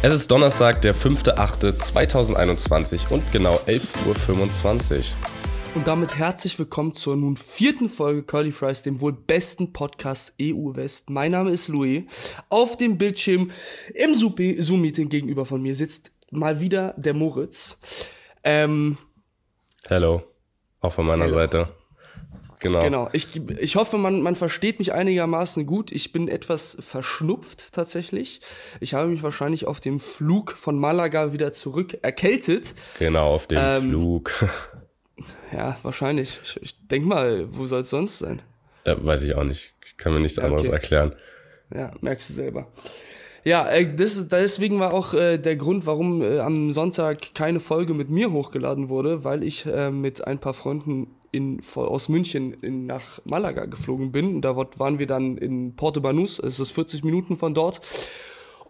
Es ist Donnerstag, der 5.8.2021 und genau 11.25 Uhr. Und damit herzlich willkommen zur nun vierten Folge Curly Fries, dem wohl besten Podcast EU West. Mein Name ist Louis. Auf dem Bildschirm im Zoom-Meeting gegenüber von mir sitzt mal wieder der Moritz. Ähm, Hello, auch von meiner Hello. Seite. Genau. Genau. Ich, ich hoffe, man, man versteht mich einigermaßen gut. Ich bin etwas verschnupft tatsächlich. Ich habe mich wahrscheinlich auf dem Flug von Malaga wieder zurück erkältet. Genau, auf dem Ähm, Flug. Ja, wahrscheinlich. Ich, ich denk mal, wo soll es sonst sein? Ja, weiß ich auch nicht. Ich kann mir nichts anderes Okay. erklären. Ja, merkst du selber. Ja, äh, das ist, deswegen war auch äh, der Grund, warum äh, am Sonntag keine Folge mit mir hochgeladen wurde, weil ich äh, mit ein paar Freunden in, aus München in, nach Malaga geflogen bin. Da waren wir dann in Porto Banús, es ist 40 Minuten von dort,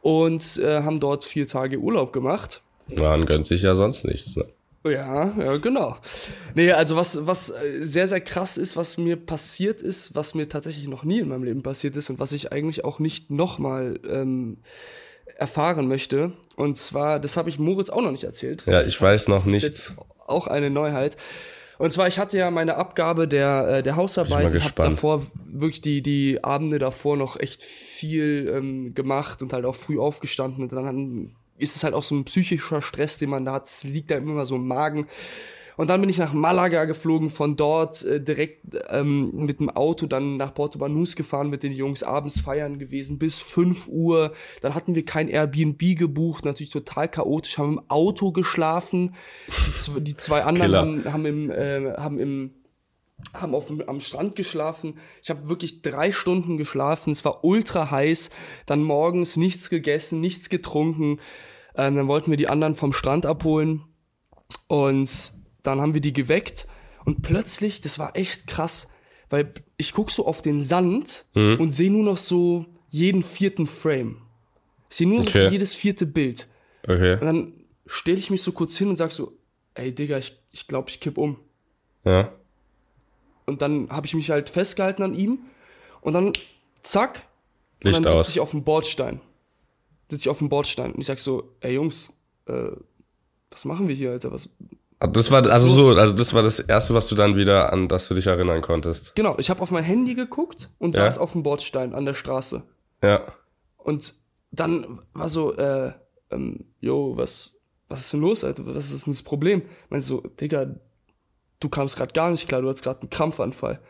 und äh, haben dort vier Tage Urlaub gemacht. Man gönnt sich ja sonst nichts. Ne? Ja, ja, genau. Nee, also was, was äh, sehr, sehr krass ist, was mir passiert ist, was mir tatsächlich noch nie in meinem Leben passiert ist und was ich eigentlich auch nicht nochmal ähm, erfahren möchte. Und zwar, das habe ich Moritz auch noch nicht erzählt. Ja, ich weiß noch Das ist nichts. auch eine Neuheit. Und zwar, ich hatte ja meine Abgabe der, äh, der Hausarbeit ich habe davor wirklich die, die Abende davor noch echt viel ähm, gemacht und halt auch früh aufgestanden. Und dann ist es halt auch so ein psychischer Stress, den man da hat. Es liegt da immer so im Magen. Und dann bin ich nach Malaga geflogen, von dort äh, direkt ähm, mit dem Auto dann nach Porto Banús gefahren mit den Jungs, abends feiern gewesen bis 5 Uhr. Dann hatten wir kein Airbnb gebucht, natürlich total chaotisch, haben im Auto geschlafen. Die, die zwei anderen haben, haben im, äh, haben im haben auf, am Strand geschlafen. Ich habe wirklich drei Stunden geschlafen. Es war ultra heiß. Dann morgens nichts gegessen, nichts getrunken. Ähm, dann wollten wir die anderen vom Strand abholen. Und dann haben wir die geweckt. Und plötzlich, das war echt krass, weil ich guck so auf den Sand und sehe nur noch so jeden vierten Frame. Ich sehe nur Okay. jedes vierte Bild. Okay. Und dann stelle ich mich so kurz hin und sag so, ey Digga, ich, ich glaube, ich kipp um. Ja. Und dann habe ich mich halt festgehalten an ihm. Und dann, zack, und Licht dann aus. sitze ich auf dem Bordstein. Sitze ich auf dem Bordstein. Und ich sag so, ey Jungs, äh, was machen wir hier, Alter? Was? Ah, Das war also so, also das war das erste, was du dann wieder an das du dich erinnern konntest. Genau, ich habe auf mein Handy geguckt und Ja. saß auf dem Bordstein an der Straße. Ja. Und dann war so, äh, ähm, yo, was, was ist denn los, Alter? Was ist denn das Problem? Meinst so, Digga, du kamst gerade gar nicht klar, du hattest gerade einen Krampfanfall.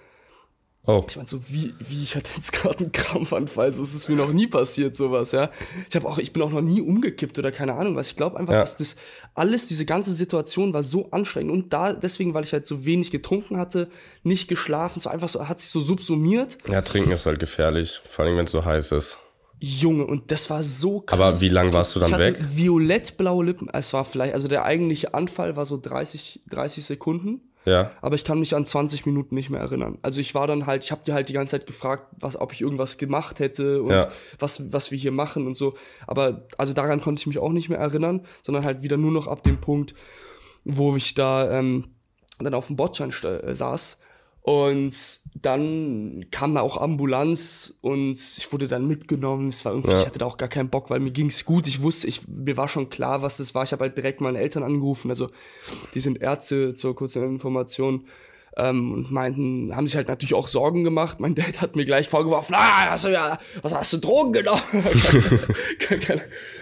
Oh. Ich meine so, wie, wie, ich hatte jetzt gerade einen Krampfanfall, so ist es mir noch nie passiert, sowas, ja. Ich habe auch, ich bin auch noch nie umgekippt oder keine Ahnung was. Ich glaube einfach, Ja. dass das alles, diese ganze Situation war so anstrengend und da, deswegen, weil ich halt so wenig getrunken hatte, nicht geschlafen, so einfach so, hat sich so subsumiert. Ja, trinken ist halt gefährlich, vor allem wenn es so heiß ist. Junge, und das war so krass. Aber wie lang warst du dann ich hatte weg? violett-blaue Lippen. Es war vielleicht, also der eigentliche Anfall war so 30, 30 Sekunden. Ja. Aber ich kann mich an 20 Minuten nicht mehr erinnern. Also ich war dann halt, ich habe dir halt die ganze Zeit gefragt, was, ob ich irgendwas gemacht hätte und Ja. was, was wir hier machen und so. Aber also daran konnte ich mich auch nicht mehr erinnern, sondern halt wieder nur noch ab dem Punkt, wo ich da ähm, dann auf dem Bordstein sta- äh, saß. Und dann kam da auch Ambulanz und ich wurde dann mitgenommen. Es war irgendwie, Ja. ich hatte da auch gar keinen Bock, weil mir ging's gut. Ich wusste, ich, mir war schon klar, was das war. Ich habe halt direkt meine Eltern angerufen. Also die sind Ärzte zur kurzen Information ähm, und meinten, haben sich halt natürlich auch Sorgen gemacht. Mein Dad hat mir gleich vorgeworfen, ah, hast du ja, was hast du Drogen genommen?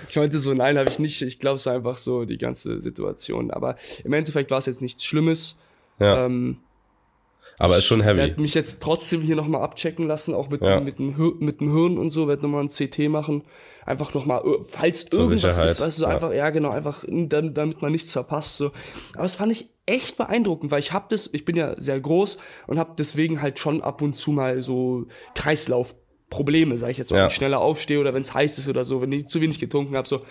Ich meinte so, nein, habe ich nicht. Ich glaube, es war einfach so die ganze Situation. Aber im Endeffekt war es jetzt nichts Schlimmes. Ja. Ähm, Aber ist schon ich heavy. werde mich jetzt trotzdem hier nochmal abchecken lassen, auch mit, Ja. mit, dem, mit dem Hirn und so, werde nochmal ein CT machen. Einfach nochmal, falls Zur irgendwas Sicherheit, ist, weißt du, so ja. einfach, ja genau, einfach, damit man nichts verpasst. So. Aber das fand ich echt beeindruckend, weil ich hab das, ich bin ja sehr groß und hab deswegen halt schon ab und zu mal so Kreislaufprobleme, sag ich jetzt, mal, Ja. wenn ich schneller aufstehe oder wenn es heiß ist oder so, wenn ich zu wenig getrunken habe, so.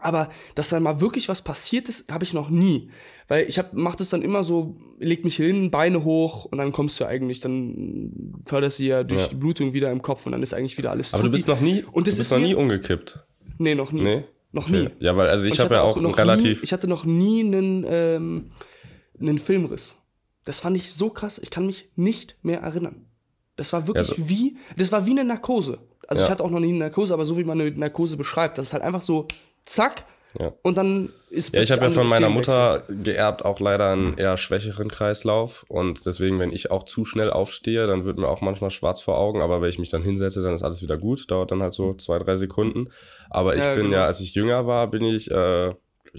Aber dass dann mal wirklich was passiert ist, habe ich noch nie. Weil ich hab, mach das dann immer so, leg mich hin, Beine hoch und dann kommst du eigentlich, dann förderst du ja durch Ja. die Blutung wieder im Kopf und dann ist eigentlich wieder alles Aber du bist noch nie, und das du bist ist noch nie umgekippt. Nee, noch nie. Nee? Noch nie. Okay. Ja, weil also ich habe ja auch noch relativ. Nie, ich hatte noch nie einen, ähm, einen Filmriss. Das fand ich so krass, ich kann mich nicht mehr erinnern. Das war wirklich Ja, so- wie, das war wie eine Narkose. Also Ja. ich hatte auch noch nie eine Narkose, aber so wie man eine Narkose beschreibt, das ist halt einfach so, zack, Ja. und dann ist Ja, ich habe ja von meiner. Mutter geerbt auch leider einen eher schwächeren Kreislauf und deswegen, wenn ich auch zu schnell aufstehe, dann wird mir auch manchmal schwarz vor Augen, aber wenn ich mich dann hinsetze, dann ist alles wieder gut, dauert dann halt so zwei, drei Sekunden. Aber ich Ja, bin genau. ja, als ich jünger war, bin ich äh,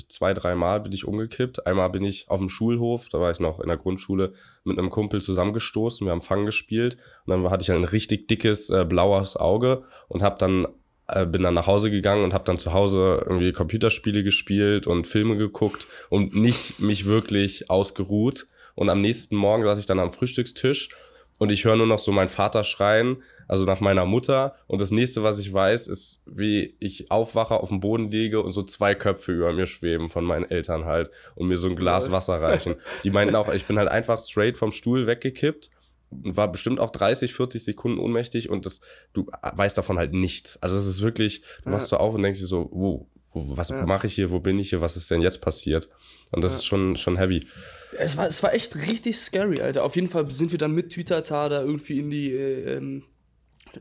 zwei, dreimal bin ich umgekippt. Einmal bin ich auf dem Schulhof, da war ich noch in der Grundschule, mit einem Kumpel zusammengestoßen, wir haben Fang gespielt und dann hatte ich halt ein richtig dickes äh, blaues Auge und habe dann bin dann nach Hause gegangen und habe dann zu Hause irgendwie Computerspiele gespielt und Filme geguckt und nicht mich wirklich ausgeruht. Und am nächsten Morgen saß ich dann am Frühstückstisch und ich höre nur noch so meinen Vater schreien, also nach meiner Mutter. Und das nächste, was ich weiß, ist, wie ich aufwache, auf dem Boden liege und so zwei Köpfe über mir schweben von meinen Eltern halt und mir so ein Glas. Wasser reichen. Die meinten auch, ich bin halt einfach straight vom Stuhl weggekippt war bestimmt auch 30, 40 Sekunden ohnmächtig und das, du weißt davon halt nichts. Also es ist wirklich, du Ja. wachst so auf und denkst dir so, wo, wo was Ja. mache ich hier, wo bin ich hier, was ist denn jetzt passiert? Und das Ja. ist schon, schon heavy. Es war, es war echt richtig scary, Alter. Auf jeden Fall sind wir dann mit Tütata da irgendwie in die, äh, ähm, äh,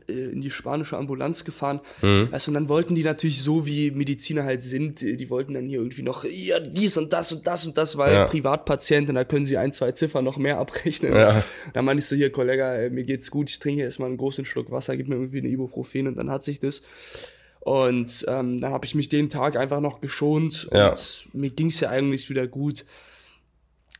in die spanische Ambulanz gefahren. Mhm. Weißt du, und dann wollten die natürlich so, wie Mediziner halt sind, äh, die wollten dann hier irgendwie noch, ja, dies und das und das und das, weil Ja. Privatpatienten, da können sie ein, zwei Ziffern noch mehr abrechnen. Ja. Da meinte ich so, hier, Kollege, äh, mir geht's gut, ich trinke erstmal einen großen Schluck Wasser, gib mir irgendwie eine Ibuprofen und dann hat sich das. Und ähm, dann habe ich mich den Tag einfach noch geschont Ja. und mir ging's ja eigentlich wieder gut.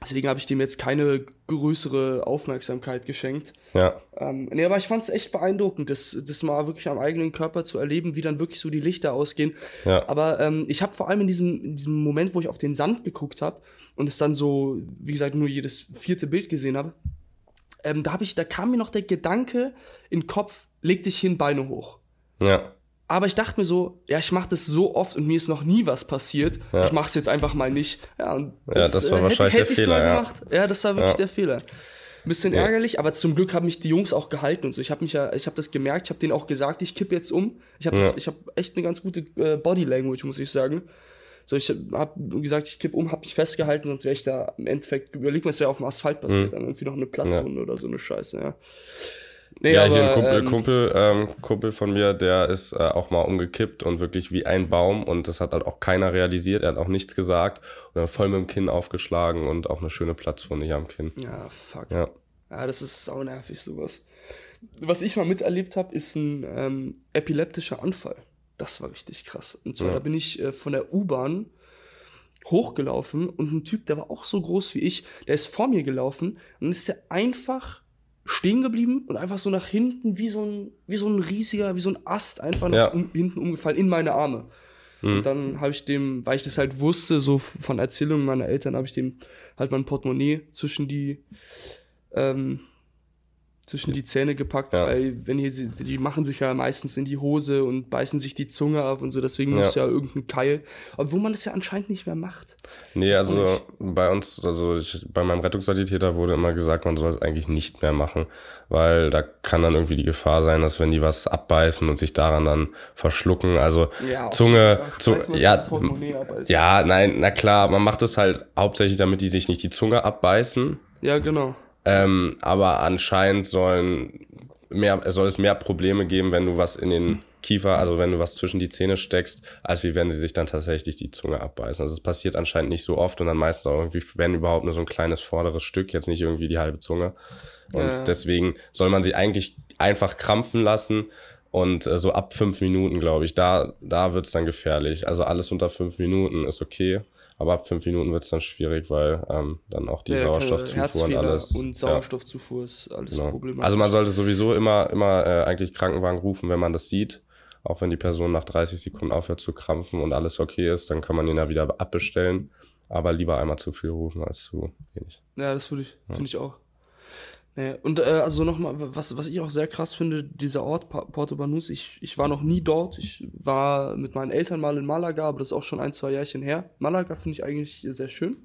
Deswegen habe ich dem jetzt keine größere Aufmerksamkeit geschenkt. Ja, Ähm, nee, aber ich fand es echt beeindruckend, das, das mal wirklich am eigenen Körper zu erleben, wie dann wirklich so die Lichter ausgehen. ja, Aber ähm, ich habe vor allem in diesem, in diesem Moment, wo ich auf den Sand geguckt habe und es dann so, wie gesagt, nur jedes vierte Bild gesehen habe, ähm, da, hab ich, da kam mir noch der Gedanke in den Kopf, leg dich hin, Beine hoch. ja, Aber ich dachte mir so, ja, ich mache das so oft und mir ist noch nie was passiert. Ja. Ich mache es jetzt einfach mal nicht. Ja, und Ja, das war wahrscheinlich der ich's Fehler, mal ja. gemacht. Ja, das war wirklich Ja. der Fehler. Bisschen Ja. ärgerlich, aber zum Glück haben mich die Jungs auch gehalten und so. Ich habe mich ja, ich habe das gemerkt, ich habe denen auch gesagt, ich kipp jetzt um. Ich habe Ja. ich habe echt eine ganz gute äh, Body Language, muss ich sagen. So, ich habe gesagt, ich kipp um, habe mich festgehalten, sonst wäre ich da im Endeffekt überleg mal, es wäre auf dem Asphalt passiert, dann irgendwie noch eine Platzwunde oder so eine Scheiße, ja. Nee, ja, hier ein aber, Kumpel, ähm, Kumpel, ähm, Kumpel von mir, der ist äh, auch mal umgekippt und wirklich wie ein Baum und das hat halt auch keiner realisiert, er hat auch nichts gesagt und dann voll mit dem Kinn aufgeschlagen und auch eine schöne Platzwunde hier am Kinn. Ja, fuck. Ja, Ja, das ist sau nervig, sowas. Was ich mal miterlebt habe, ist ein ähm, epileptischer Anfall. Das war richtig krass. Und zwar, Ja. da bin ich äh, von der U-Bahn hochgelaufen und ein Typ, der war auch so groß wie ich, der ist vor mir gelaufen und ist der einfach stehen geblieben und einfach so nach hinten wie so ein, wie so ein riesiger, wie so ein Ast einfach nach Ja. um, hinten umgefallen in meine Arme. Mhm. Und dann habe ich dem, weil ich das halt wusste, so von Erzählungen meiner Eltern, habe ich dem halt mein Portemonnaie zwischen die, ähm, zwischen die Zähne gepackt, Ja. weil wenn hier, sie- die machen sich ja meistens in die Hose und beißen sich die Zunge ab und so, deswegen Ja. muss ja irgendein Keil, obwohl man das ja anscheinend nicht mehr macht. Nee, Das also bei uns, also ich, bei meinem Rettungssanitäter wurde immer gesagt, man soll es eigentlich nicht mehr machen, weil da kann dann irgendwie die Gefahr sein, dass wenn die was abbeißen und sich daran dann verschlucken, also Ja, Zunge, Zunge, wir ja, ab, ja, nein, na klar, man macht es halt hauptsächlich, damit die sich nicht die Zunge abbeißen, ja, genau. Ähm, aber anscheinend sollen mehr, soll es mehr Probleme geben, wenn du was in den Kiefer, also wenn du was zwischen die Zähne steckst, als wie wenn sie sich dann tatsächlich die Zunge abbeißen. Also es passiert anscheinend nicht so oft und dann meistens auch irgendwie, wenn überhaupt nur so ein kleines vorderes Stück, jetzt nicht irgendwie die halbe Zunge. Und Ja. deswegen soll man sie eigentlich einfach krampfen lassen und äh, so ab fünf Minuten, glaube ich, da, da wird's dann gefährlich. Also alles unter fünf Minuten ist okay. Aber ab fünf Minuten wird's dann schwierig, weil ähm, dann auch die Ja, Sauerstoffzufuhr und alles. Und ja. Sauerstoffzufuhr ist alles Genau. problematisch. Also man sollte sowieso immer, immer äh, eigentlich Krankenwagen rufen, wenn man das sieht. Auch wenn die Person nach 30 Sekunden aufhört zu krampfen und alles okay ist, dann kann man ihn ja wieder abbestellen. Aber lieber einmal zu viel rufen als zu wenig. Ja, das würde ich, finde ich auch. Nee, und äh, also nochmal, was, was ich auch sehr krass finde, dieser Ort, Pa- Porto Banús, ich, ich war noch nie dort. Ich war mit meinen Eltern mal in Malaga, aber das ist auch schon ein, zwei Jährchen her. Malaga finde ich eigentlich sehr schön.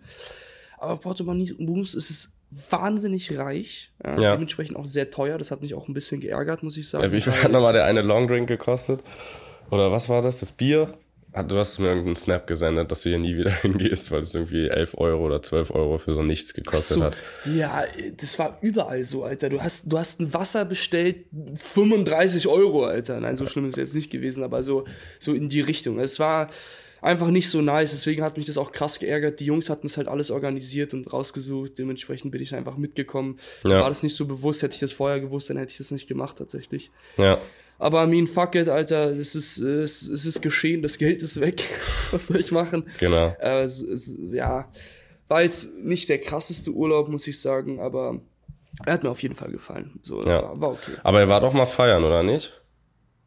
Aber Porto Banús ist es wahnsinnig reich, ja, Ja. dementsprechend auch sehr teuer. Das hat mich auch ein bisschen geärgert, muss ich sagen. Ja, wie viel hat nochmal der eine Longdrink gekostet? Oder was war das? Das Bier? Du hast mir irgendeinen Snap gesendet, dass du hier nie wieder hingehst, weil es irgendwie 11 Euro oder 12 Euro für so nichts gekostet so, hat. Ja, das war überall so, Alter. Du hast, du hast ein Wasser bestellt, 35 Euro, Alter. Nein, so schlimm ist es jetzt nicht gewesen, aber so, so in die Richtung. Es war einfach nicht so nice, deswegen hat mich das auch krass geärgert. Die Jungs hatten es halt alles organisiert und rausgesucht, dementsprechend bin ich einfach mitgekommen. Ja. War das nicht so bewusst, hätte ich das vorher gewusst, dann hätte ich das nicht gemacht tatsächlich. Ja. Aber I mean, fuck it, Alter, es ist, es, es ist geschehen, das Geld ist weg. Was soll ich machen? Genau. Äh, es, es, ja, war jetzt nicht der krasseste Urlaub, muss ich sagen, aber er hat mir auf jeden Fall gefallen. So, Ja. war, war okay. Aber ihr wart doch mal feiern, oder nicht?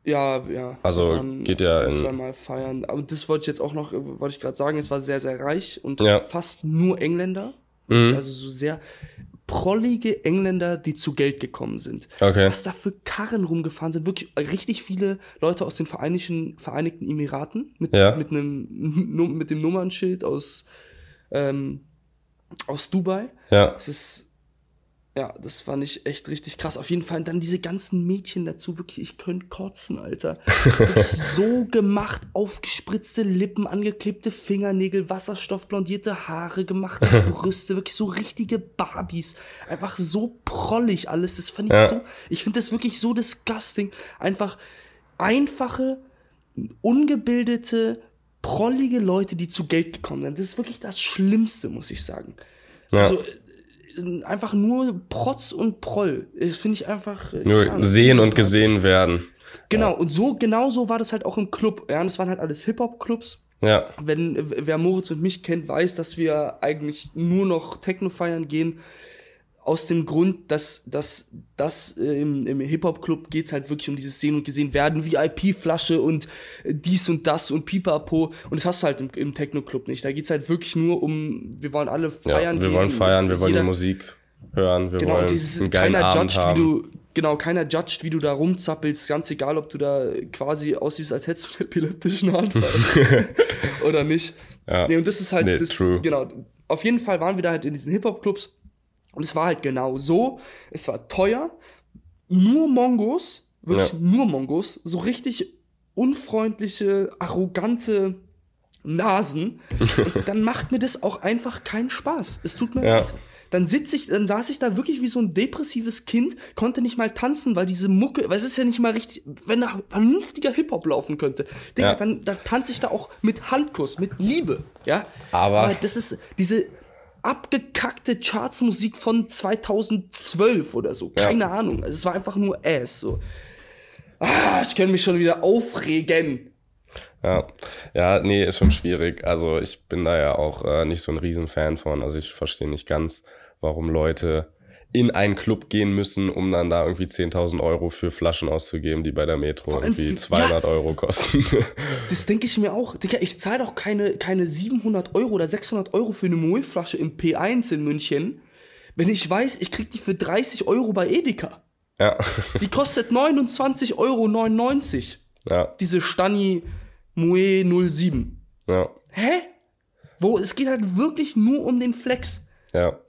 Ja, ja. Also, waren geht ja in- Zweimal feiern. Aber das wollte ich jetzt auch noch, wollte ich gerade sagen, es war sehr, sehr reich und Ja. fast nur Engländer. Mhm. Also so sehr prollige Engländer, die zu Geld gekommen sind. Okay. Was da für Karren rumgefahren sind. Wirklich richtig viele Leute aus den Vereinigten, Vereinigten Emiraten mit, Ja. mit, einem, mit dem Nummernschild aus, ähm, aus Dubai. Ja. Es ist, ja, das fand ich echt richtig krass. Auf jeden Fall dann diese ganzen Mädchen dazu, wirklich, ich könnte kotzen, Alter. So gemacht, aufgespritzte Lippen, angeklebte Fingernägel, wasserstoffblondierte Haare, gemachte Brüste, wirklich so richtige Barbies. Einfach so prollig alles. Das fand ich Ja. so, ich finde das wirklich so disgusting. Einfach einfache, ungebildete, prollige Leute, die zu Geld gekommen sind. Das ist wirklich das Schlimmste, muss ich sagen. Ja. Also, einfach nur Protz und Proll. Das finde ich einfach. äh, Nur Ahnung, sehen und gesehen werden. Genau, und so, genau so war das halt auch im Club. Ja, und das waren halt alles Hip-Hop-Clubs. Ja. Wenn, wer Moritz und mich kennt, weiß, dass wir eigentlich nur noch Techno feiern gehen. Aus dem Grund, dass, dass, dass äh, im, im Hip-Hop-Club geht's halt wirklich um dieses Sehen und Gesehen werden, VIP-Flasche und äh, dies und das und Pipapo. Und das hast du halt im, im Techno-Club nicht. Da geht's halt wirklich nur um, wir wollen alle ja. feiern. Wir gehen. wollen feiern, wir wollen die Musik hören, wir Genau, wollen dieses, einen geilen keiner Abend judged, wie haben. du, genau, keiner judged, wie du da rumzappelst, ganz egal, ob du da quasi aussiehst, als hättest du einen epileptischen Anfall oder nicht. Ja. Nee, und das ist halt, Nee, das, true. genau, auf jeden Fall waren wir da halt in diesen Hip-Hop-Clubs und es war halt genau so, es war teuer, nur Mongos, wirklich Ja. nur Mongos, so richtig unfreundliche, arrogante Nasen. Und dann macht mir das auch einfach keinen Spaß. Es tut mir Ja. leid. Dann sitz ich, dann saß ich da wirklich wie so ein depressives Kind, konnte nicht mal tanzen, weil diese Mucke, weil es ist ja nicht mal richtig, wenn da vernünftiger Hip-Hop laufen könnte, Digga, Ja. dann da tanze ich da auch mit Handkuss, mit Liebe, ja. Aber- das ist diese abgekackte Chartsmusik von 2012 oder so, Ja. keine Ahnung. Also es war einfach nur Ass, so. Ah, ich kann mich schon wieder aufregen. Ja, ja, nee, ist schon schwierig. Also ich bin da ja auch äh, nicht so ein Riesenfan von. Also ich verstehe nicht ganz, warum Leute in einen Club gehen müssen, um dann da irgendwie 10.000 Euro für Flaschen auszugeben, die bei der Metro allem irgendwie wie- 200 Euro kosten. Das denke ich mir auch. Digga, ich zahle doch keine, keine 700 Euro oder 600 Euro für eine Moe-Flasche im P1 in München, wenn ich weiß, ich krieg die für 30 Euro bei Edeka. ja, Die kostet 29,99 Euro. ja, Diese Stani Moe 07. ja, Hä? Wo, es geht halt wirklich nur um den Flex. ja.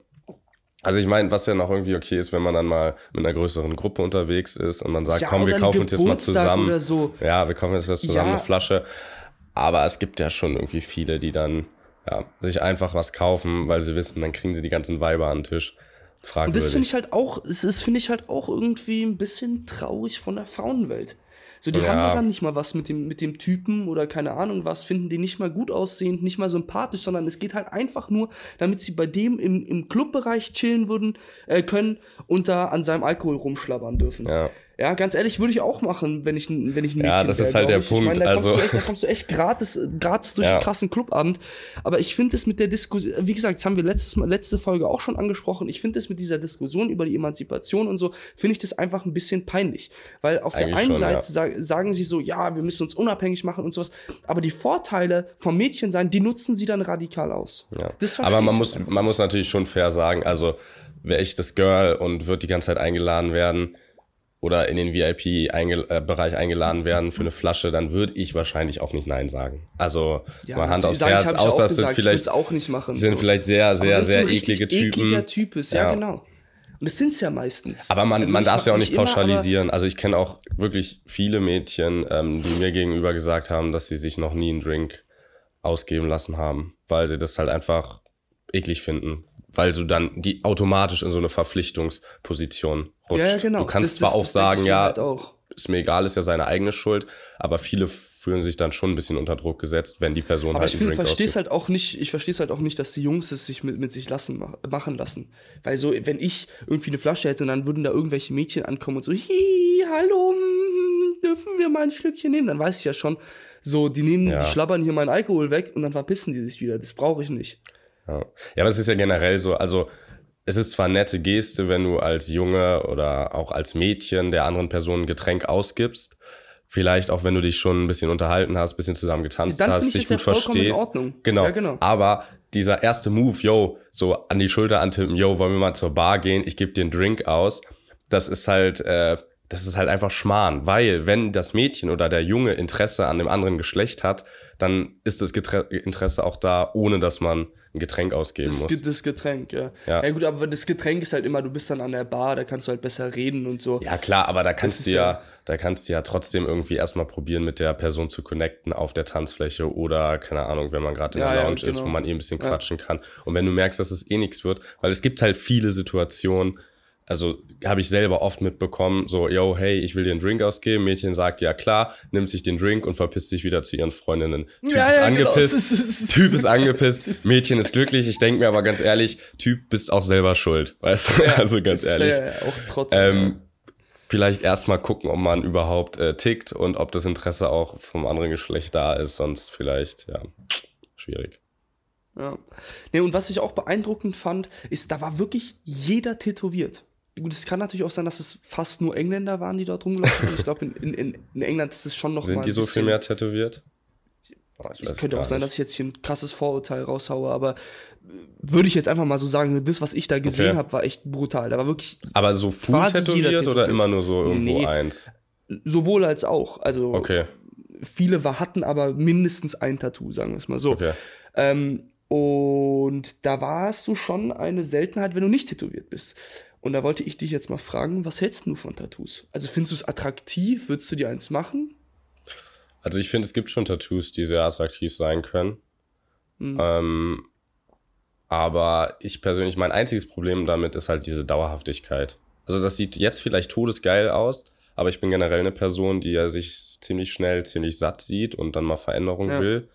Also ich meine, was ja noch irgendwie okay ist, wenn man dann mal mit einer größeren Gruppe unterwegs ist und man sagt, Ja, komm, wir kaufen uns jetzt mal zusammen. so. Ja, wir kaufen jetzt zusammen Ja. eine Flasche. Aber es gibt ja schon irgendwie viele, die dann ja, sich einfach was kaufen, weil sie wissen, dann kriegen sie die ganzen Weiber an den Tisch. Und Fragwürdig. das finde ich halt auch, es ist, finde ich halt auch irgendwie ein bisschen traurig von der Frauenwelt. So, die Ja. haben ja dann nicht mal was mit dem, mit dem Typen oder keine Ahnung was, finden den nicht mal gut aussehend, nicht mal sympathisch, sondern es geht halt einfach nur, damit sie bei dem im, im Clubbereich chillen würden, äh, können und da an seinem Alkohol rumschlabbern dürfen. Ja. Ja, ganz ehrlich, würde ich auch machen, wenn ich, wenn ich ein Mädchen Ja, das wär, ist halt der ich. Punkt, Ich meine, da, kommst also- du echt, da kommst du echt gratis, gratis durch Ja. einen krassen Clubabend. Aber ich finde es mit der Diskussion, wie gesagt, das haben wir letztes Mal, letzte Folge auch schon angesprochen. Ich finde es mit dieser Diskussion über die Emanzipation und so, finde ich das einfach ein bisschen peinlich. Weil auf der Eigentlich einen schon, Seite ja. sag, sagen sie so, ja, wir müssen uns unabhängig machen und sowas. Aber die Vorteile vom Mädchensein, die nutzen sie dann radikal aus. Ja. Das Aber man muss, man muss natürlich schon fair sagen, also wäre ich das Girl und wird die ganze Zeit eingeladen werden oder in den VIP-Bereich eingeladen werden für eine Flasche, dann würde ich wahrscheinlich auch nicht Nein sagen. Also mal Hand aufs Herz, außer es sind vielleicht, auch nicht machen. sind so. vielleicht sehr, sehr, sehr eklige Typen. ekliger Typ ist, ja, Ja. genau. Und das sind es ja meistens. Aber man, Also man darf es ja auch nicht immer, pauschalisieren. also ich kenne auch wirklich viele Mädchen, ähm, die mir gegenüber gesagt haben, dass sie sich noch nie einen Drink ausgeben lassen haben, weil sie das halt einfach eklig finden. Weil du dann die automatisch in so eine Verpflichtungsposition rutscht. Ja, genau. Du kannst Das- zwar das- auch sagen, ja, halt auch. ist mir egal, ist ja seine eigene Schuld, aber viele fühlen sich dann schon ein bisschen unter Druck gesetzt, wenn die Person Aber halt ich einen finde, Drink verstehe es halt auch nicht, ich verstehe es halt auch nicht, dass die Jungs es sich mit, mit sich lassen, mach- machen lassen. Weil so, wenn ich irgendwie eine Flasche hätte und dann würden da irgendwelche Mädchen ankommen und so, hi, hallo, hm, dürfen wir mal ein Schlückchen nehmen? Dann weiß ich ja schon, so, die nehmen, Ja. die schlabbern hier meinen Alkohol weg und dann verpissen die sich wieder. Das brauche ich nicht. Ja. ja, aber es ist ja generell so, also es ist zwar eine nette Geste, wenn du als Junge oder auch als Mädchen der anderen Person ein Getränk ausgibst. Vielleicht auch, wenn du dich schon ein bisschen unterhalten hast, ein bisschen zusammen getanzt Dann hast, dich das gut ja vollkommen in verstehst. Ordnung. Genau. Ja, genau. Aber dieser erste Move, yo, so an die Schulter antippen, yo, wollen wir mal zur Bar gehen, ich gebe dir einen Drink aus, das ist halt, äh, das ist halt einfach Schmarrn. Weil, wenn das Mädchen oder der Junge Interesse an dem anderen Geschlecht hat, dann ist das Getre Interesse auch da, ohne dass man ein Getränk ausgeben Das, muss. Das Getränk, ja. Ja. ja. gut, aber das Getränk ist halt immer, du bist dann an der Bar, da kannst du halt besser reden und so. Ja, klar, aber da kannst ist du ja, ja- da kannst du ja trotzdem irgendwie erstmal probieren, mit der Person zu connecten auf der Tanzfläche oder, keine Ahnung, wenn man gerade in der Lounge ist, genau. wo man eh ein bisschen quatschen kann. Und wenn du merkst, dass es eh nichts wird, weil es gibt halt viele Situationen, also habe ich selber oft mitbekommen, so, yo, hey, ich will dir einen Drink ausgeben. Mädchen sagt, ja klar, nimmt sich den Drink und verpisst sich wieder zu ihren Freundinnen. Typ Ja, ist ja, genau. angepisst, ist- Typ ist angepisst, Mädchen ist glücklich. Ich denke mir aber ganz ehrlich, Typ bist auch selber schuld. Weißt du? also ganz ehrlich. ja auch trotzdem. Ähm, vielleicht erstmal gucken, ob man überhaupt äh, tickt und ob das Interesse auch vom anderen Geschlecht da ist, sonst vielleicht, ja, schwierig. Ja. Nee, und was ich auch beeindruckend fand, ist, da war wirklich jeder tätowiert. Gut, es kann natürlich auch sein, dass es fast nur Engländer waren, die dort rumgelaufen sind. Ich glaube, in, in- in, England ist es schon noch mal Sind ein die so viel mehr tätowiert? Oh, Es könnte auch sein, nicht. dass ich jetzt hier ein krasses Vorurteil raushaue, aber äh, würde ich jetzt einfach mal so sagen, das, was ich da gesehen Okay. habe, war echt brutal. Da war wirklich Aber so full jeder tätowiert oder tätowiert. immer nur so irgendwo Nee. eins? sowohl als auch. Also Okay, viele war, hatten aber mindestens ein Tattoo, sagen wir es mal so. okay. Ähm, und da warst du schon eine Seltenheit, wenn du nicht tätowiert bist. Und da wollte ich dich jetzt mal fragen, was hältst du von Tattoos? Also findest du es attraktiv? Würdest du dir eins machen? Also ich finde, es gibt schon Tattoos, die sehr attraktiv sein können. Mhm. Ähm, aber ich persönlich, mein einziges Problem damit ist halt diese Dauerhaftigkeit. Also das sieht jetzt vielleicht todesgeil aus, aber ich bin generell eine Person, die ja sich ziemlich schnell, ziemlich satt sieht und dann mal Veränderung Ja. will.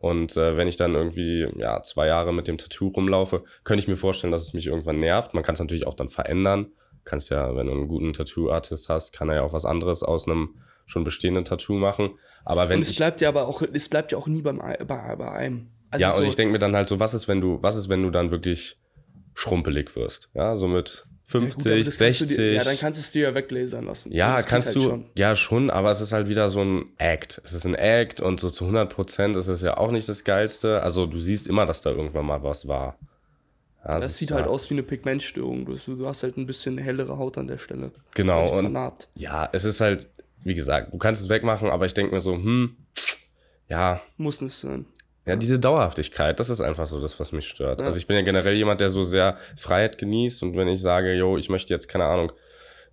Und äh, wenn ich dann irgendwie ja, zwei Jahre mit dem Tattoo rumlaufe, könnte ich mir vorstellen, dass es mich irgendwann nervt. Man kann es natürlich auch dann verändern. Kannst ja, wenn du einen guten Tattoo-Artist hast, kann er ja auch was anderes aus einem schon bestehenden Tattoo machen. Aber wenn und es ich, bleibt ja aber auch, es bleibt ja auch nie beim, bei, bei einem. Also ja, so und ich denke mir dann halt so, was ist, wenn du, was ist, wenn du dann wirklich schrumpelig wirst? Ja, somit 50, ja, gut, 60. Dir, ja, dann kannst du es dir ja weglasern lassen. Ja, das kannst halt du, schon. ja schon, aber es ist halt wieder so ein Act. Es ist ein Act und so zu 100 Prozent ist es ja auch nicht das Geilste. Also du siehst immer, dass da irgendwann mal was war. Ja, das, das sieht halt aus wie eine Pigmentstörung. Du, du, hast halt ein bisschen hellere Haut an der Stelle. Genau. Also und vernarbt. ja, es ist halt, wie gesagt, du kannst es wegmachen, aber ich denke mir so, hm, ja. Muss nicht sein. Ja, diese Dauerhaftigkeit, das ist einfach so das, was mich stört. Ja. Also ich bin ja generell jemand, der so sehr Freiheit genießt und wenn ich sage, yo, ich möchte jetzt, keine Ahnung,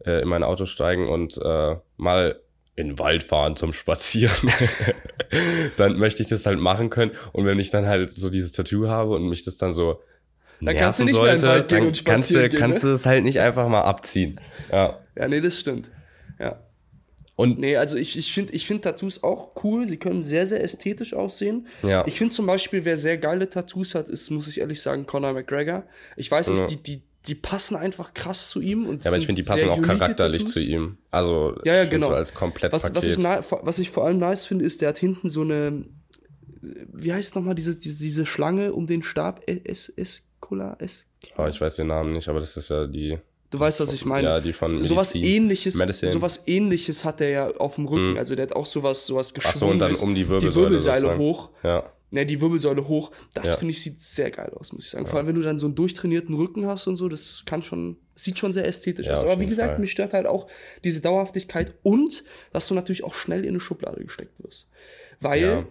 äh, in mein Auto steigen und äh, mal in den Wald fahren zum Spazieren, dann möchte ich das halt machen können. Und wenn ich dann halt so dieses Tattoo habe und mich das dann so Dann kannst du nicht mehr in den sollte, Wald gehen und kannst du, spazieren gehen, kannst ne? du es halt nicht einfach mal abziehen. Ja. Ja, nee, das stimmt. Ja. Und Nee, also ich, ich finde ich find Tattoos auch cool. Sie können sehr, sehr ästhetisch aussehen. Ja. Ich finde zum Beispiel, wer sehr geile Tattoos hat, ist, muss ich ehrlich sagen, Conor McGregor. Ich weiß nicht, Ja. die, die, die passen einfach krass zu ihm. Und ja, aber ich finde, die passen auch charakterlich Tattoos. zu ihm. Also Ja, ja, genau. so als Komplettpaket. Was, was, ich was ich vor allem nice finde, ist, der hat hinten so eine, wie heißt nochmal diese, diese, diese Schlange um den Stab? Es, Escola? Es, oh, ich weiß den Namen nicht, aber das ist ja die. Du weißt, was ich meine. Ja, die von sowas ähnliches, Medicine. sowas ähnliches hat er ja auf dem Rücken. Mhm. Also der hat auch sowas, sowas Ach so, und dann um die die Wirbelsäule. Wirbelsäule sozusagen. hoch. Ja. Ne, die Wirbelsäule hoch. Das Ja. finde ich sieht sehr geil aus, muss ich sagen. Vor allem, wenn du dann so einen durchtrainierten Rücken hast und so, das kann schon, sieht schon sehr ästhetisch Ja, aus. Aber wie gesagt, Fall. mich stört halt auch diese Dauerhaftigkeit und, dass du natürlich auch schnell in eine Schublade gesteckt wirst. Weil Ja.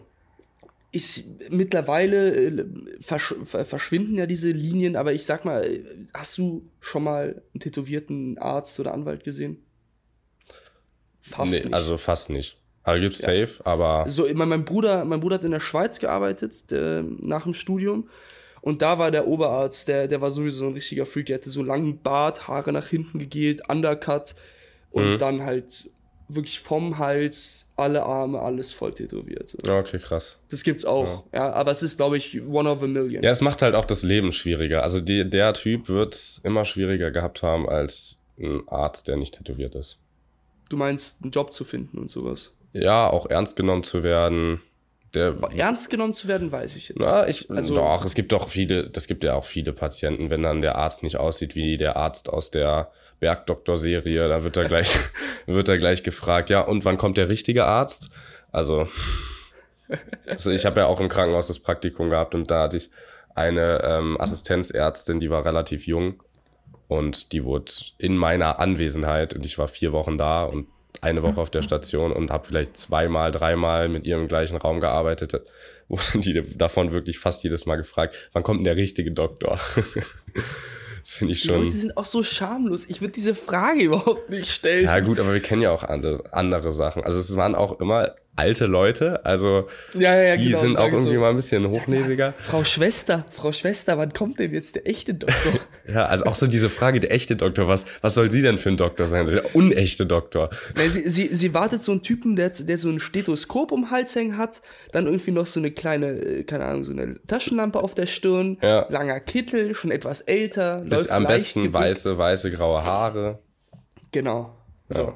Ich, mittlerweile äh, versch verschwinden ja diese Linien, aber ich sag mal, hast du schon mal einen tätowierten Arzt oder Anwalt gesehen? Fast nee, nicht. Also fast nicht. Also gibt's ja. safe, aber. So, mein, mein, Bruder, mein Bruder hat in der Schweiz gearbeitet, der, nach dem Studium. Und da war der Oberarzt, der, der war sowieso ein richtiger Freak. Der hatte so einen langen Bart, Haare nach hinten gegelt, Undercut und mhm. dann halt wirklich vom Hals, alle Arme, alles voll tätowiert. So. Okay, krass. Das gibt's auch, ja. ja aber es ist, glaube ich, one of a million. Ja, es macht halt auch das Leben schwieriger. Also die, der Typ wird immer schwieriger gehabt haben als ein Arzt, der nicht tätowiert ist. Du meinst, einen Job zu finden und sowas? Ja, auch ernst genommen zu werden. Der, ernst genommen zu werden, weiß ich jetzt na, nicht. Ich, also, doch, es gibt doch viele, das gibt ja auch viele Patienten, wenn dann der Arzt nicht aussieht wie der Arzt aus der Bergdoktor-Serie, da wird er gleich, wird er gleich gefragt, ja, und wann kommt der richtige Arzt? Also, also ich habe ja auch im Krankenhaus das Praktikum gehabt und da hatte ich eine ähm, Assistenzärztin, die war relativ jung und die wurde in meiner Anwesenheit, und ich war vier Wochen da und eine Woche auf der Station und habe vielleicht zweimal, dreimal mit ihr im gleichen Raum gearbeitet, wurde die davon wirklich fast jedes Mal gefragt, wann kommt denn der richtige Doktor? Das finde ich schon. Die Leute sind auch so schamlos. Ich würde diese Frage überhaupt nicht stellen. Ja, gut, aber wir kennen ja auch andere, andere Sachen. Also, es waren auch immer alte Leute, also ja, ja, ja, die genau, sind auch irgendwie so. mal ein bisschen hochnäsiger. Mal, Frau Schwester, Frau Schwester, wann kommt denn jetzt der echte Doktor? ja, also auch so diese Frage, der echte Doktor, was, was soll sie denn für ein Doktor sein? Der unechte Doktor. Nee, sie, sie, sie wartet so einen Typen, der, der so ein Stethoskop um den Hals hängen hat, dann irgendwie noch so eine kleine, äh, keine Ahnung, so eine Taschenlampe auf der Stirn, ja. langer Kittel, schon etwas älter, Bis am besten weiße, weiße, graue Haare. Genau. So. Ja.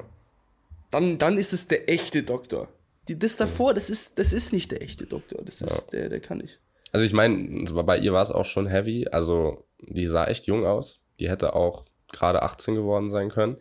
Dann, dann ist es der echte Doktor. Die, das davor, das ist, das ist nicht der echte Doktor. Das ist ja. der, der kann nicht. Also ich meine, bei ihr war es auch schon heavy. Also die sah echt jung aus. Die hätte auch gerade 18 geworden sein können.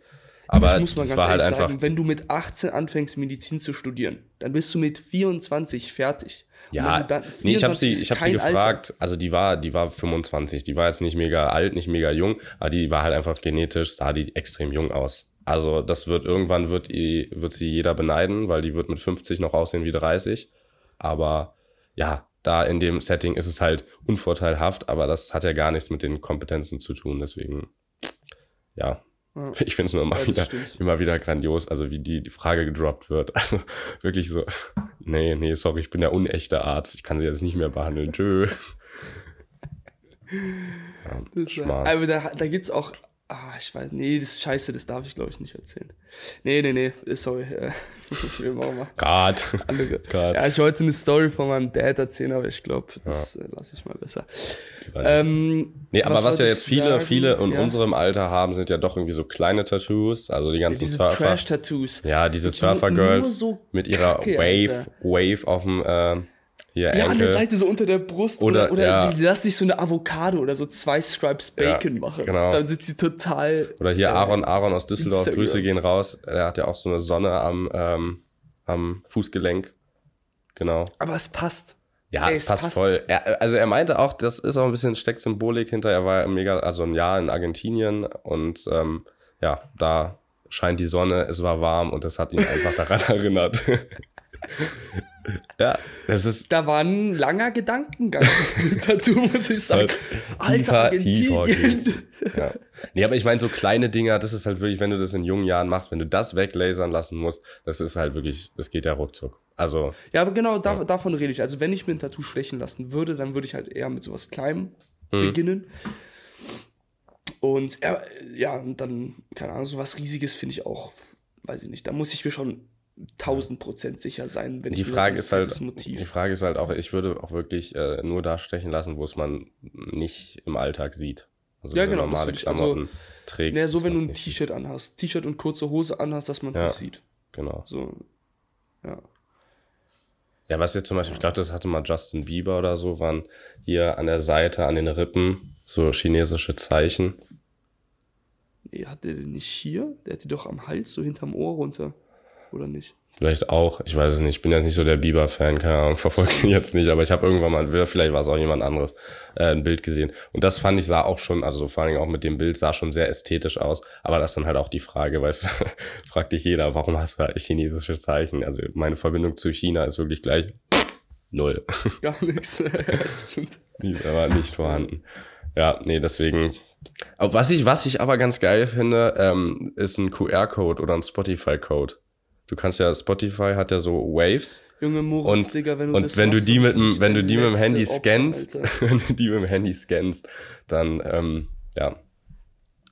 Aber ich muss mal ganz halt einfach sagen, wenn du mit 18 anfängst, Medizin zu studieren, dann bist du mit 24 fertig. Ja, nee, ich habe sie, ich hab sie gefragt, Alter. also die war, die war 25, die war jetzt nicht mega alt, nicht mega jung, aber die war halt einfach genetisch, sah die extrem jung aus. Also das wird irgendwann wird, wird sie jeder beneiden, weil die wird mit 50 noch aussehen wie 30. Aber ja, da in dem Setting ist es halt unvorteilhaft, aber das hat ja gar nichts mit den Kompetenzen zu tun. Deswegen, ja, ja. ich finde es nur immer, ja, wieder, immer wieder grandios, also wie die, die Frage gedroppt wird. Also wirklich so, nee, nee, sorry, ich bin der unechte Arzt, ich kann sie jetzt nicht mehr behandeln. Tschö. Ja, das, aber da, da gibt es auch Ah, ich weiß, nee, das ist scheiße, das darf ich glaube ich nicht erzählen. Nee, nee, nee, sorry. Wir machen mal. God. God. Ja, ich wollte eine Story von meinem Dad erzählen, aber ich glaube, das ja. Äh, lasse ich mal besser. Ähm, nee, aber was, was ja jetzt viele, sagen? viele in ja. unserem Alter haben, sind ja doch irgendwie so kleine Tattoos, also die ganzen diese Surfer. Trash-Tattoos. Ja, diese Surfer-Girls so mit ihrer Wave, Alter. Wave auf dem, äh, hier, ja, an der Seite so unter der Brust. Oder, oder, oder ja. sie lässt sich so eine Avocado oder so zwei Stripes Bacon ja, machen. Genau. Dann sitzt sie total. Oder hier äh, Aaron, Aaron aus Düsseldorf, Instagram. Grüße gehen raus. Er hat ja auch so eine Sonne am, ähm, am Fußgelenk. Genau. Aber es passt. Ja, Ey, es, es passt, passt, voll. Er, also er meinte auch, das ist auch ein bisschen Stecksymbolik hinter. Er war mega, also ein Jahr in Argentinien und ähm, ja, da scheint die Sonne, es war warm und das hat ihn einfach daran erinnert. Ja, das ist. Da war ein langer Gedankengang dazu, muss ich sagen. Alter, tiefer, tiefer ja. Nee, aber ich meine, so kleine Dinger, das ist halt wirklich, wenn du das in jungen Jahren machst, wenn du das weglasern lassen musst, das ist halt wirklich, das geht ja ruckzuck. Also. Ja, aber genau, da, ja. davon rede ich. Also, wenn ich mir ein Tattoo stechen lassen würde, dann würde ich halt eher mit sowas Kleinem mhm. beginnen. Und ja, und dann, keine Ahnung, sowas Riesiges finde ich auch, weiß ich nicht, da muss ich mir schon 1000 Prozent sicher sein, wenn die ich Frage ist halt, Motiv. Die Frage ist halt auch, ich würde auch wirklich äh, nur da stechen lassen, wo es man nicht im Alltag sieht. Also ja, genau, normale also Klamotten also, trägst. Naja, so wenn du ein T-Shirt anhast, T-Shirt und kurze Hose anhast, dass man es ja, nicht sieht. Genau. So, ja. Ja, was jetzt zum Beispiel, ich glaube, das hatte mal Justin Bieber oder so, waren hier an der Seite, an den Rippen, so chinesische Zeichen. Nee, hat der den nicht hier? Der hat die doch am Hals, so hinterm Ohr runter oder nicht? Vielleicht auch, ich weiß es nicht. Ich bin jetzt nicht so der Bieber-Fan, keine Ahnung, verfolge ihn jetzt nicht, aber ich habe irgendwann mal, vielleicht war es auch jemand anderes, äh, ein Bild gesehen. Und das fand ich, sah auch schon, also vor allen Dingen auch mit dem Bild, sah schon sehr ästhetisch aus. Aber das ist dann halt auch die Frage, weißt du, fragt dich jeder, warum hast du halt chinesische Zeichen? Also meine Verbindung zu China ist wirklich gleich Null. Gar nichts. das stimmt. War nicht vorhanden. Ja, nee, deswegen. Aber was ich, was ich aber ganz geil finde, ähm, ist ein QR-Code oder ein Spotify-Code. Du kannst ja, Spotify hat ja so Waves. Junge Moritz, Und, Digga, wenn du und das wenn du die mit dem, wenn du die mit dem Handy Opfer, scannst, wenn du die mit dem Handy scannst, dann, ähm, ja,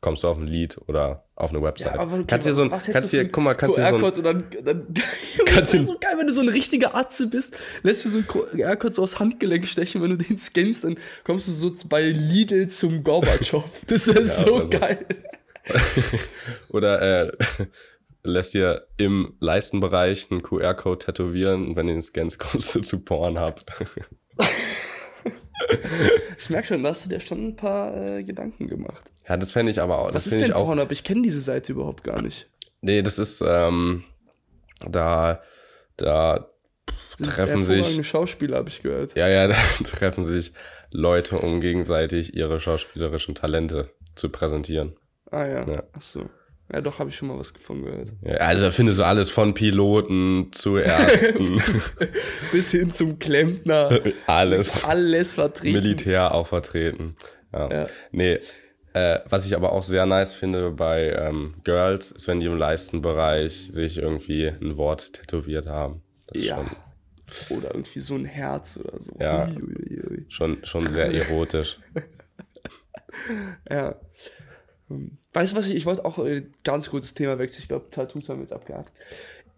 kommst du auf ein Lied oder auf eine Website. Ja, aber okay, kannst dir so ein, kannst du dir, guck mal, kannst dir so ein, und dann, dann Kannst das du- so geil, wenn du so ein richtiger Atze bist, lässt du so einen QR-Code so aufs Handgelenk stechen, wenn du den scannst, dann kommst du so bei Lidl zum Gorbatschow. Das ist so oder so. geil. oder äh, lässt dir im Leistenbereich einen QR-Code tätowieren und wenn du den scannst, kommst du zu Pornhub. Ich merke schon, da hast du dir schon ein paar äh, Gedanken gemacht. Ja, das fände ich aber auch. Was das ist denn ich auch. Pornhub? Ich kenne diese Seite überhaupt gar nicht. Nee, das ist, ähm, da, da Sind treffen sich, Schauspieler, habe ich gehört. ja, ja, da treffen sich Leute, um gegenseitig ihre schauspielerischen Talente zu präsentieren. Ah ja. Ja. Ach so. Ja, doch, habe ich schon mal was davon gehört. Ja, also da findest du alles von Piloten zu Ärzten, Bis hin zum Klempner. alles. Alles vertreten. Militär auch vertreten. Ja. Ja. Nee, äh, was ich aber auch sehr nice finde bei ähm, Girls, ist, wenn die im Leistenbereich sich irgendwie ein Wort tätowiert haben. Das Ja. schon, Oder irgendwie so ein Herz oder so. Ja. Ui, ui, ui. schon, schon sehr erotisch. Ja. Hm. Weißt du was, ich, ich wollte auch äh, ganz kurzes Thema wechseln. Ich glaube, Tattoos haben wir jetzt abgehakt.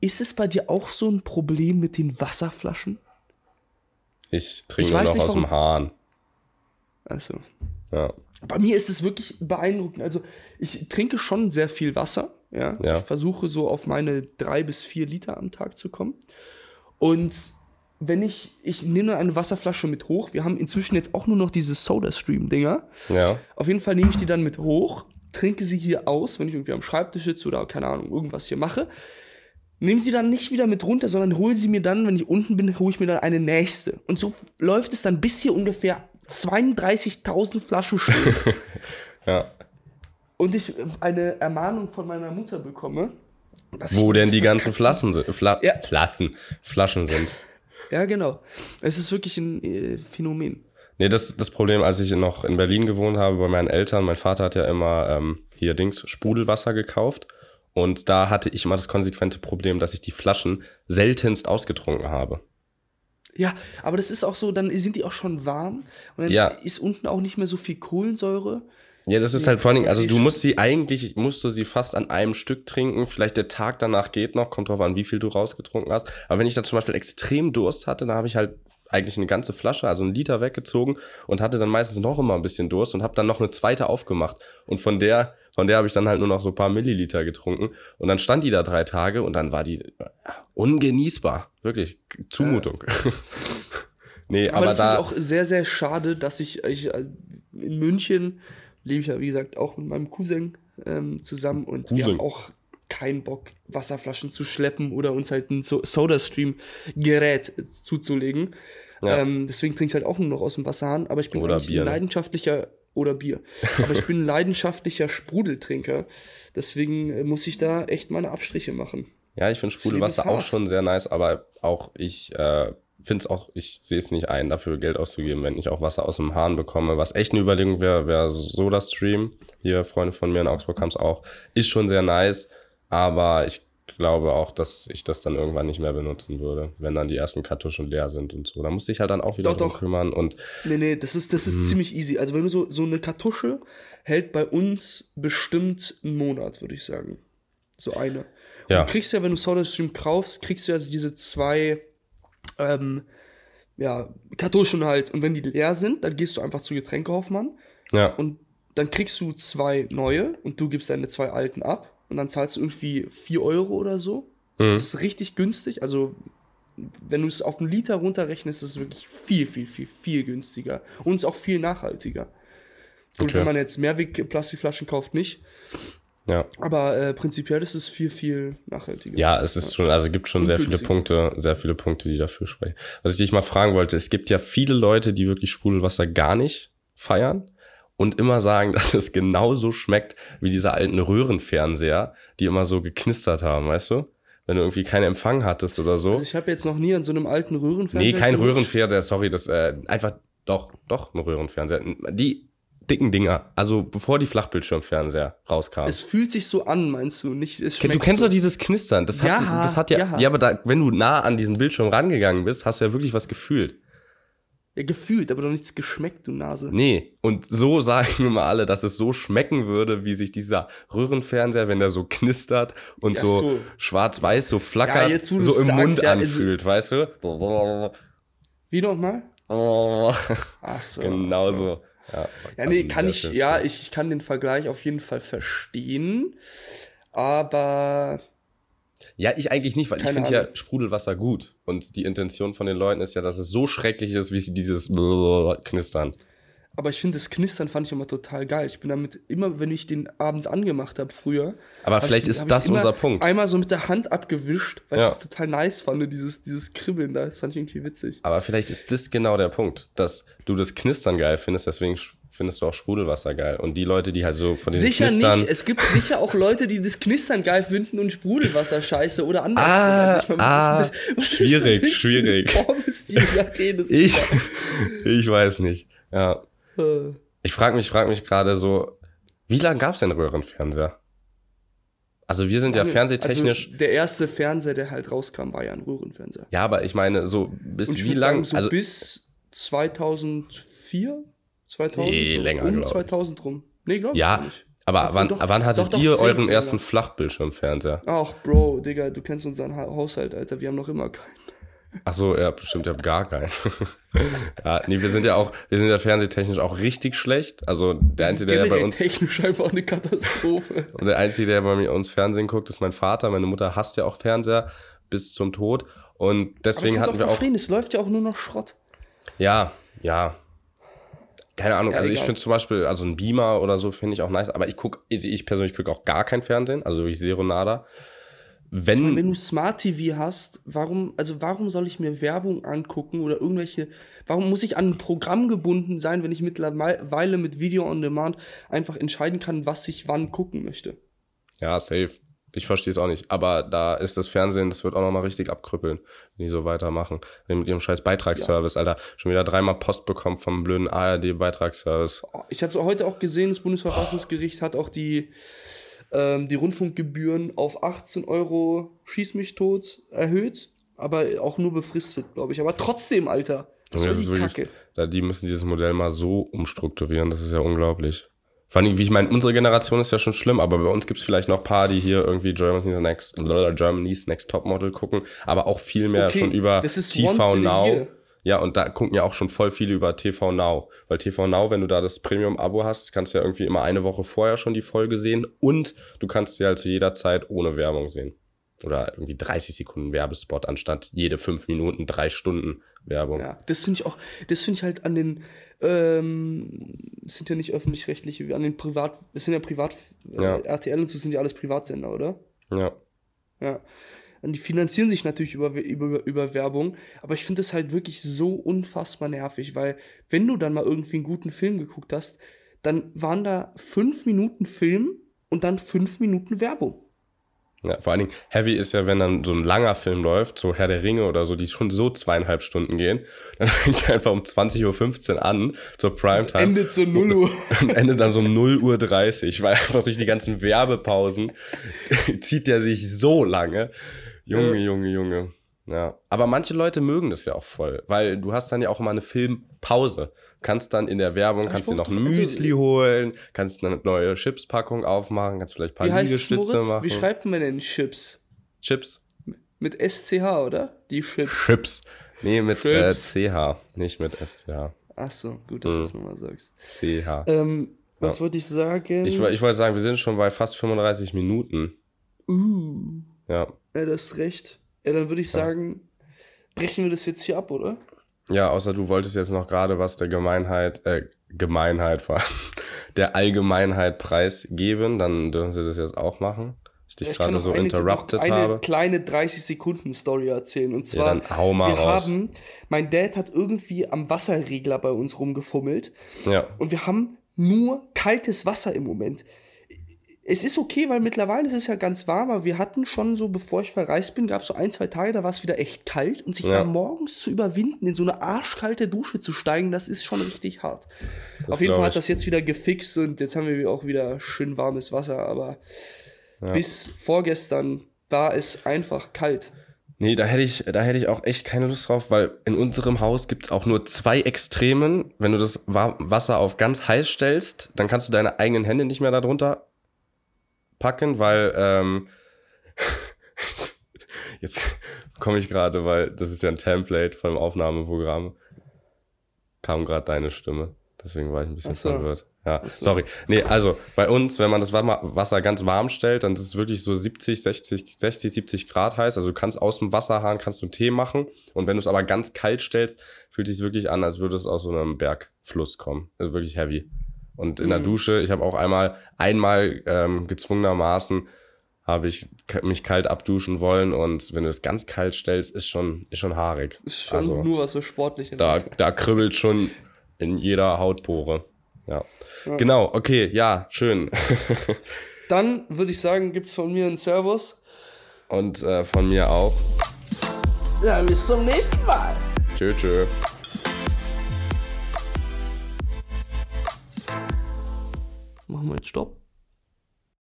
Ist es bei dir auch so ein Problem mit den Wasserflaschen? Ich trinke Ich noch nicht, aus dem warum- Hahn. Also, Ja. bei mir ist es wirklich beeindruckend. Also, ich trinke schon sehr viel Wasser. Ja. Ja. Ich versuche so auf meine drei bis vier Liter am Tag zu kommen. Und wenn ich, ich nehme eine Wasserflasche mit hoch. Wir haben inzwischen jetzt auch nur noch diese Soda-Stream-Dinger. Ja. Auf jeden Fall nehme ich die dann mit hoch, trinke sie hier aus, wenn ich irgendwie am Schreibtisch sitze oder keine Ahnung, irgendwas hier mache. Nehme sie dann nicht wieder mit runter, sondern hole sie mir dann, wenn ich unten bin, hole ich mir dann eine nächste. Und so läuft es dann bis hier ungefähr 32.000 Flaschen stehen. Ja. und ich eine Ermahnung von meiner Mutter bekomme. dass Wo denn die ganzen Flaschen sind? Fla Ja. Flaschen. Flaschen sind. Ja, genau. Es ist wirklich ein äh, Phänomen. Nee, das das Problem, als ich noch in Berlin gewohnt habe bei meinen Eltern. Mein Vater hat ja immer ähm, hier Dings Sprudelwasser gekauft. Und da hatte ich immer das konsequente Problem, dass ich die Flaschen seltenst ausgetrunken habe. Ja, aber das ist auch so, dann sind die auch schon warm und dann Ja. ist unten auch nicht mehr so viel Kohlensäure. Ja, das ist halt vor allen Dingen, also du musst sie eigentlich, musst du sie fast an einem Stück trinken. Vielleicht der Tag danach geht noch, kommt drauf an, wie viel du rausgetrunken hast. Aber wenn ich dann zum Beispiel extrem Durst hatte, dann habe ich halt eigentlich eine ganze Flasche, also einen Liter weggezogen und hatte dann meistens noch immer ein bisschen Durst und habe dann noch eine zweite aufgemacht. Und von der, von der habe ich dann halt nur noch so ein paar Milliliter getrunken. Und dann stand die da drei Tage und dann war die ungenießbar. Wirklich, Zumutung. nee, Aber, aber, das da. auch sehr, sehr schade, dass ich, ich äh, in München lebe ich ja, wie gesagt, auch mit meinem Cousin ähm, zusammen und wir Cousin. haben auch keinen Bock, Wasserflaschen zu schleppen oder uns halt ein so Soda-Stream-Gerät zuzulegen. Ja. Ähm, deswegen trinke ich halt auch nur noch aus dem Wasserhahn, aber ich bin Oder Bier, ein ne? leidenschaftlicher oder Bier. Aber ich bin ein leidenschaftlicher Sprudeltrinker. Deswegen äh, muss ich da echt meine Abstriche machen. Ja, ich finde Sprudelwasser auch schon sehr nice, aber auch ich äh, finde es auch, ich sehe es nicht ein, dafür Geld auszugeben, wenn ich auch Wasser aus dem Hahn bekomme. Was echt eine Überlegung wäre, wäre SodaStream. Hier, Freunde von mir in Augsburg haben es auch. Ist schon sehr nice, aber ich glaube auch, dass ich das dann irgendwann nicht mehr benutzen würde, wenn dann die ersten Kartuschen leer sind und so. Da musste ich halt dann auch wieder Doch, drum doch. kümmern und Nee, nee, das ist, das ist Mhm. ziemlich easy. Also wenn du so, so eine Kartusche hält bei uns bestimmt einen Monat, würde ich sagen. So eine. Und Ja. du kriegst ja, wenn du SodaStream kaufst, kriegst du ja diese zwei ähm, ja, Kartuschen halt. Und wenn die leer sind, dann gehst du einfach zu Getränkehoffmann ja, und dann kriegst du zwei neue und du gibst deine zwei alten ab. Und dann zahlst du irgendwie 4 Euro oder so. Mhm. Das ist richtig günstig. Also, wenn du es auf einen Liter runterrechnest, ist es wirklich viel, viel, viel, viel günstiger. Und ist auch viel nachhaltiger. Und Okay. wenn man jetzt Mehrweg-Plastikflaschen kauft, nicht. ja. Aber äh, prinzipiell ist es viel, viel nachhaltiger. Ja, es ist schon, also gibt schon sehr viele. Punkte, sehr viele Punkte, die dafür sprechen. Was ich dich mal fragen wollte, es gibt ja viele Leute, die wirklich Sprudelwasser gar nicht feiern und immer sagen, dass es genauso schmeckt wie diese alten Röhrenfernseher, die immer so geknistert haben, weißt du? wenn du irgendwie keinen Empfang hattest oder so. Also ich habe jetzt noch nie an so einem alten Röhrenfernseher. nee, kein. Röhrenfernseher, sorry, das äh, einfach doch, doch ein Röhrenfernseher. Die dicken Dinger, also bevor die Flachbildschirmfernseher rauskamen. Es fühlt sich so an, meinst du? Nicht, es Du kennst so. doch dieses Knistern. Das hat, Ja, das hat ja, ja. ja. aber da, wenn du nah an diesen Bildschirm rangegangen bist, hast du ja wirklich was gefühlt. Ja, gefühlt, aber doch nichts geschmeckt, du Nase. Nee. Und so sagen immer alle, dass es so schmecken würde, wie sich dieser Röhrenfernseher, wenn der so knistert und Ja, so, so. schwarz-weiß so flackert, Ja, jetzt, so im sagst, Mund ja, also- anfühlt, weißt du? Wie nochmal? genau Ach so. ach so. so. Ja, Ja, nee, kann ich, ja, ich, ich kann den Vergleich auf jeden Fall verstehen. Aber Ja, ich eigentlich nicht, weil ich Keine finde ja. Sprudelwasser gut. Und die Intention von den Leuten ist ja, dass es so schrecklich ist, wie sie dieses Knistern. Aber ich finde, das Knistern fand ich immer total geil. Ich bin damit immer, wenn ich den abends angemacht habe früher. Aber vielleicht ich, ist das ich unser Punkt. Einmal so mit der Hand abgewischt, weil Ja. ich das total nice fand, dieses, dieses Kribbeln da. Das fand ich irgendwie witzig. Aber vielleicht ist das genau der Punkt, dass du das Knistern geil findest, deswegen findest du auch Sprudelwasser geil. Und die Leute, die halt so von den Sicher Knistern. nicht. Es gibt sicher auch Leute, die das Knistern geil finden und Sprudelwasser scheiße oder anders. Ah, Also ich meine, ah, schwierig, ist schwierig. Ich, ich weiß nicht. Ja. Äh, Ich frage mich, frag mich gerade so, wie lange gab es denn Röhrenfernseher? Also wir sind ja fernsehtechnisch. Also der erste Fernseher, der halt rauskam, war ja ein Röhrenfernseher. ja, aber ich meine, so bis wie würde lang? sagen, so also bis 2004? 2000? Nee, so, länger, Um glaub ich. 2000 rum. Nee, glaub ich ja, gar nicht. aber wann, doch- wann hattet doch, doch, ihr safe euren länger. ersten Flachbildschirmfernseher? Ach, Bro, Digga, du kennst unseren ha Haushalt, Alter. Wir haben noch immer keinen. Ach so, ja, bestimmt, ihr habt gar keinen. ja, nee, wir sind ja auch, wir sind ja fernsehtechnisch auch richtig schlecht. Also der Einzige, der bei uns technisch einfach eine Katastrophe. Und der Einzige, der bei uns Fernsehen guckt, ist mein Vater. Meine Mutter hasst ja auch Fernseher bis zum Tod. Und ich deswegen hatten auch wir auch. es läuft ja auch nur noch Schrott. Ja, ja. Keine Ahnung. Ja, also ich finde zum Beispiel, also ein Beamer oder so finde ich auch nice. Aber ich gucke, ich, ich persönlich gucke auch gar kein Fernsehen. Also wirklich Zero Nada. Wenn, Ich wenn du Smart TV hast, warum, also warum soll ich mir Werbung angucken oder irgendwelche, warum muss ich an ein Programm gebunden sein, wenn ich mittlerweile mit Video on Demand einfach entscheiden kann, was ich wann gucken möchte? ja, safe. Ich verstehe es auch nicht. Aber da ist das Fernsehen, das wird auch nochmal richtig abkrüppeln, wenn die so weitermachen. Mit ihrem scheiß Beitragsservice, Alter. Schon wieder dreimal Post bekommen vom blöden ARD-Beitragsservice. Ich habe heute auch gesehen, das Bundesverfassungsgericht hat auch die, ähm, die Rundfunkgebühren auf 18 Euro Schieß mich tot erhöht, aber auch nur befristet, glaube ich. Aber trotzdem, Alter, das Junge, ist das die wirklich- Kacke. Da, die müssen dieses Modell mal so umstrukturieren, das ist ja unglaublich. Vor allem, wie ich meine, unsere Generation ist ja schon schlimm, aber bei uns gibt es vielleicht noch ein paar, die hier irgendwie Germany's Next, Germany's Next Topmodel gucken, aber auch viel mehr Okay, schon über TV Now. Ja, und da gucken ja auch schon voll viele über TV Now. Weil TV Now, wenn du da das Premium-Abo hast, kannst du ja irgendwie immer eine Woche vorher schon die Folge sehen und du kannst sie halt zu jeder Zeit ohne Werbung sehen. Oder irgendwie 30 Sekunden Werbespot anstatt jede fünf Minuten drei Stunden Werbung. Ja, das finde ich auch, das finde ich halt an den, ähm, sind ja nicht öffentlich-rechtliche, an den Privat, das sind ja Privat, Ja. Äh, RTL und so sind ja alles Privatsender, oder? ja. Ja. Und die finanzieren sich natürlich über, über, über Werbung, aber ich finde das halt wirklich so unfassbar nervig, weil wenn du dann mal irgendwie einen guten Film geguckt hast, dann waren da fünf Minuten Film und dann fünf Minuten Werbung. Ja, vor allen Dingen, heavy ist ja, wenn dann so ein langer Film läuft, so Herr der Ringe oder so, die schon so zweieinhalb Stunden gehen, dann fängt er einfach um 20.15 Uhr an, zur Primetime. Endet so 0 Uhr. Und endet dann so um 0 Uhr 30, weil einfach durch die ganzen Werbepausen zieht der sich so lange. Junge, Ja. Junge, Junge. Ja. Aber manche Leute mögen das ja auch voll, weil du hast dann ja auch immer eine Filmpause. Kannst dann in der Werbung, kannst dir noch ein also- Müsli holen, kannst eine neue Chipspackung aufmachen, kannst vielleicht ein paar Wie Liegestütze Moritz? machen. Wie schreibt man denn Chips? Chips? Mit SCH, oder? Die Chips. Chips. Nee, mit äh. CH, nicht mit SCH. Ach so, gut, dass Mhm. du es nochmal sagst. CH. Ähm, was Ja. wollte ich sagen? Ich, ich wollte sagen, wir sind schon bei fast 35 Minuten. uh, Ja. ja, du hast recht. Ja, dann würde ich sagen, brechen wir das jetzt hier ab, oder? Ja, außer du wolltest jetzt noch gerade was der Gemeinheit, äh, Gemeinheit vor allem, der Allgemeinheit preisgeben, dann dürfen sie das jetzt auch machen. Ich dich Ja, ich gerade so eine, interrupted eine habe. kleine 30-Sekunden-Story erzählen. Und Ja, zwar, dann hau mal wir raus. haben, mein Dad hat irgendwie am Wasserregler bei uns rumgefummelt Ja. und wir haben nur kaltes Wasser im Moment. Es ist okay, weil mittlerweile ist es ja ganz warm, aber wir hatten schon so, bevor ich verreist bin, gab es so ein, zwei Tage, da war es wieder echt kalt und sich Ja. da morgens zu überwinden, in so eine arschkalte Dusche zu steigen, das ist schon richtig hart. Auf jeden Fall ich. hat das jetzt wieder gefixt und jetzt haben wir auch wieder schön warmes Wasser, aber bis vorgestern war es einfach kalt. Nee, da hätte ich, da hätte ich auch echt keine Lust drauf, weil in unserem Haus gibt es auch nur zwei Extremen. Wenn du das Wa- Wasser auf ganz heiß stellst, dann kannst du deine eigenen Hände nicht mehr darunter packen, weil ähm, jetzt komme ich gerade, weil das ist ja ein Template von dem Aufnahmeprogramm. Kam gerade deine Stimme. Deswegen war ich ein bisschen so. verwirrt. Ja, so. sorry. Nee, also bei uns, wenn man das Wa- Wasser ganz warm stellt, dann ist es wirklich so 70, 60, 60, 70 Grad heiß. Also du kannst aus dem Wasserhahn kannst du einen Tee machen. Und wenn du es aber ganz kalt stellst, fühlt es sich wirklich an, als würde es aus so einem Bergfluss kommen. Also wirklich heavy. Und in der Mhm. Dusche, ich habe auch einmal, einmal ähm, gezwungenermaßen habe ich mich kalt abduschen wollen und wenn du es ganz kalt stellst, ist schon, ist schon haarig. Ist schon also, nur was für sportliche da, Wasser. da kribbelt schon in jeder Hautpore. Ja. Ja. Genau, okay, ja, schön. Dann würde ich sagen, gibt's von mir einen Servus. Und äh, von mir auch. Ja, bis zum nächsten Mal. Tschö, tschö. Machen wir jetzt Stopp.